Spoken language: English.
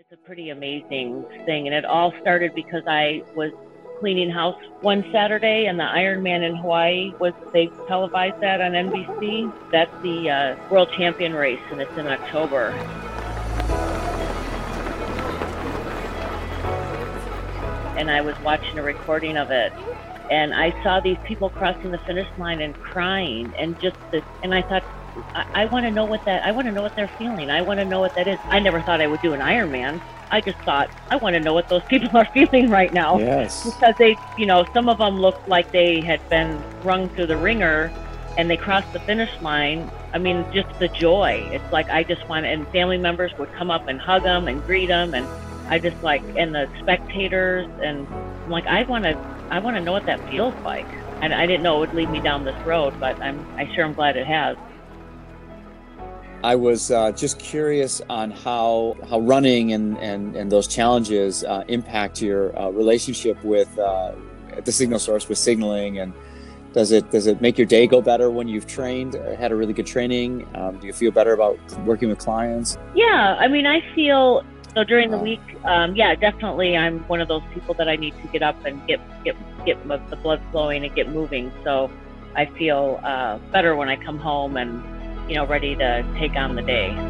It's a pretty amazing thing, and it all started because I was cleaning house one Saturday, and the Ironman in Hawaii was they televised that on NBC. That's the uh, world champion race, and it's in October. And I was watching a recording of it, and I saw these people crossing the finish line and crying, and just this, and I thought, I, I want to know what that. I want to know what they're feeling. I want to know what that is. I never thought I would do an Ironman. I just thought I want to know what those people are feeling right now. Yes. Because they, you know, some of them looked like they had been rung through the ringer, and they crossed the finish line. I mean, just the joy. It's like I just want, and family members would come up and hug them and greet them, and I just like, and the spectators, and I'm like, I want to, I want to know what that feels like. And I didn't know it would lead me down this road, but I'm, I sure am glad it has. I was uh, just curious on how how running and and, and those challenges uh, impact your uh, relationship with uh, the signal source with signaling and does it does it make your day go better when you've trained uh, had a really good training um, do you feel better about working with clients Yeah, I mean, I feel so during the week. Um, yeah, definitely, I'm one of those people that I need to get up and get get get the blood flowing and get moving. So I feel uh, better when I come home and you know ready to take on the day.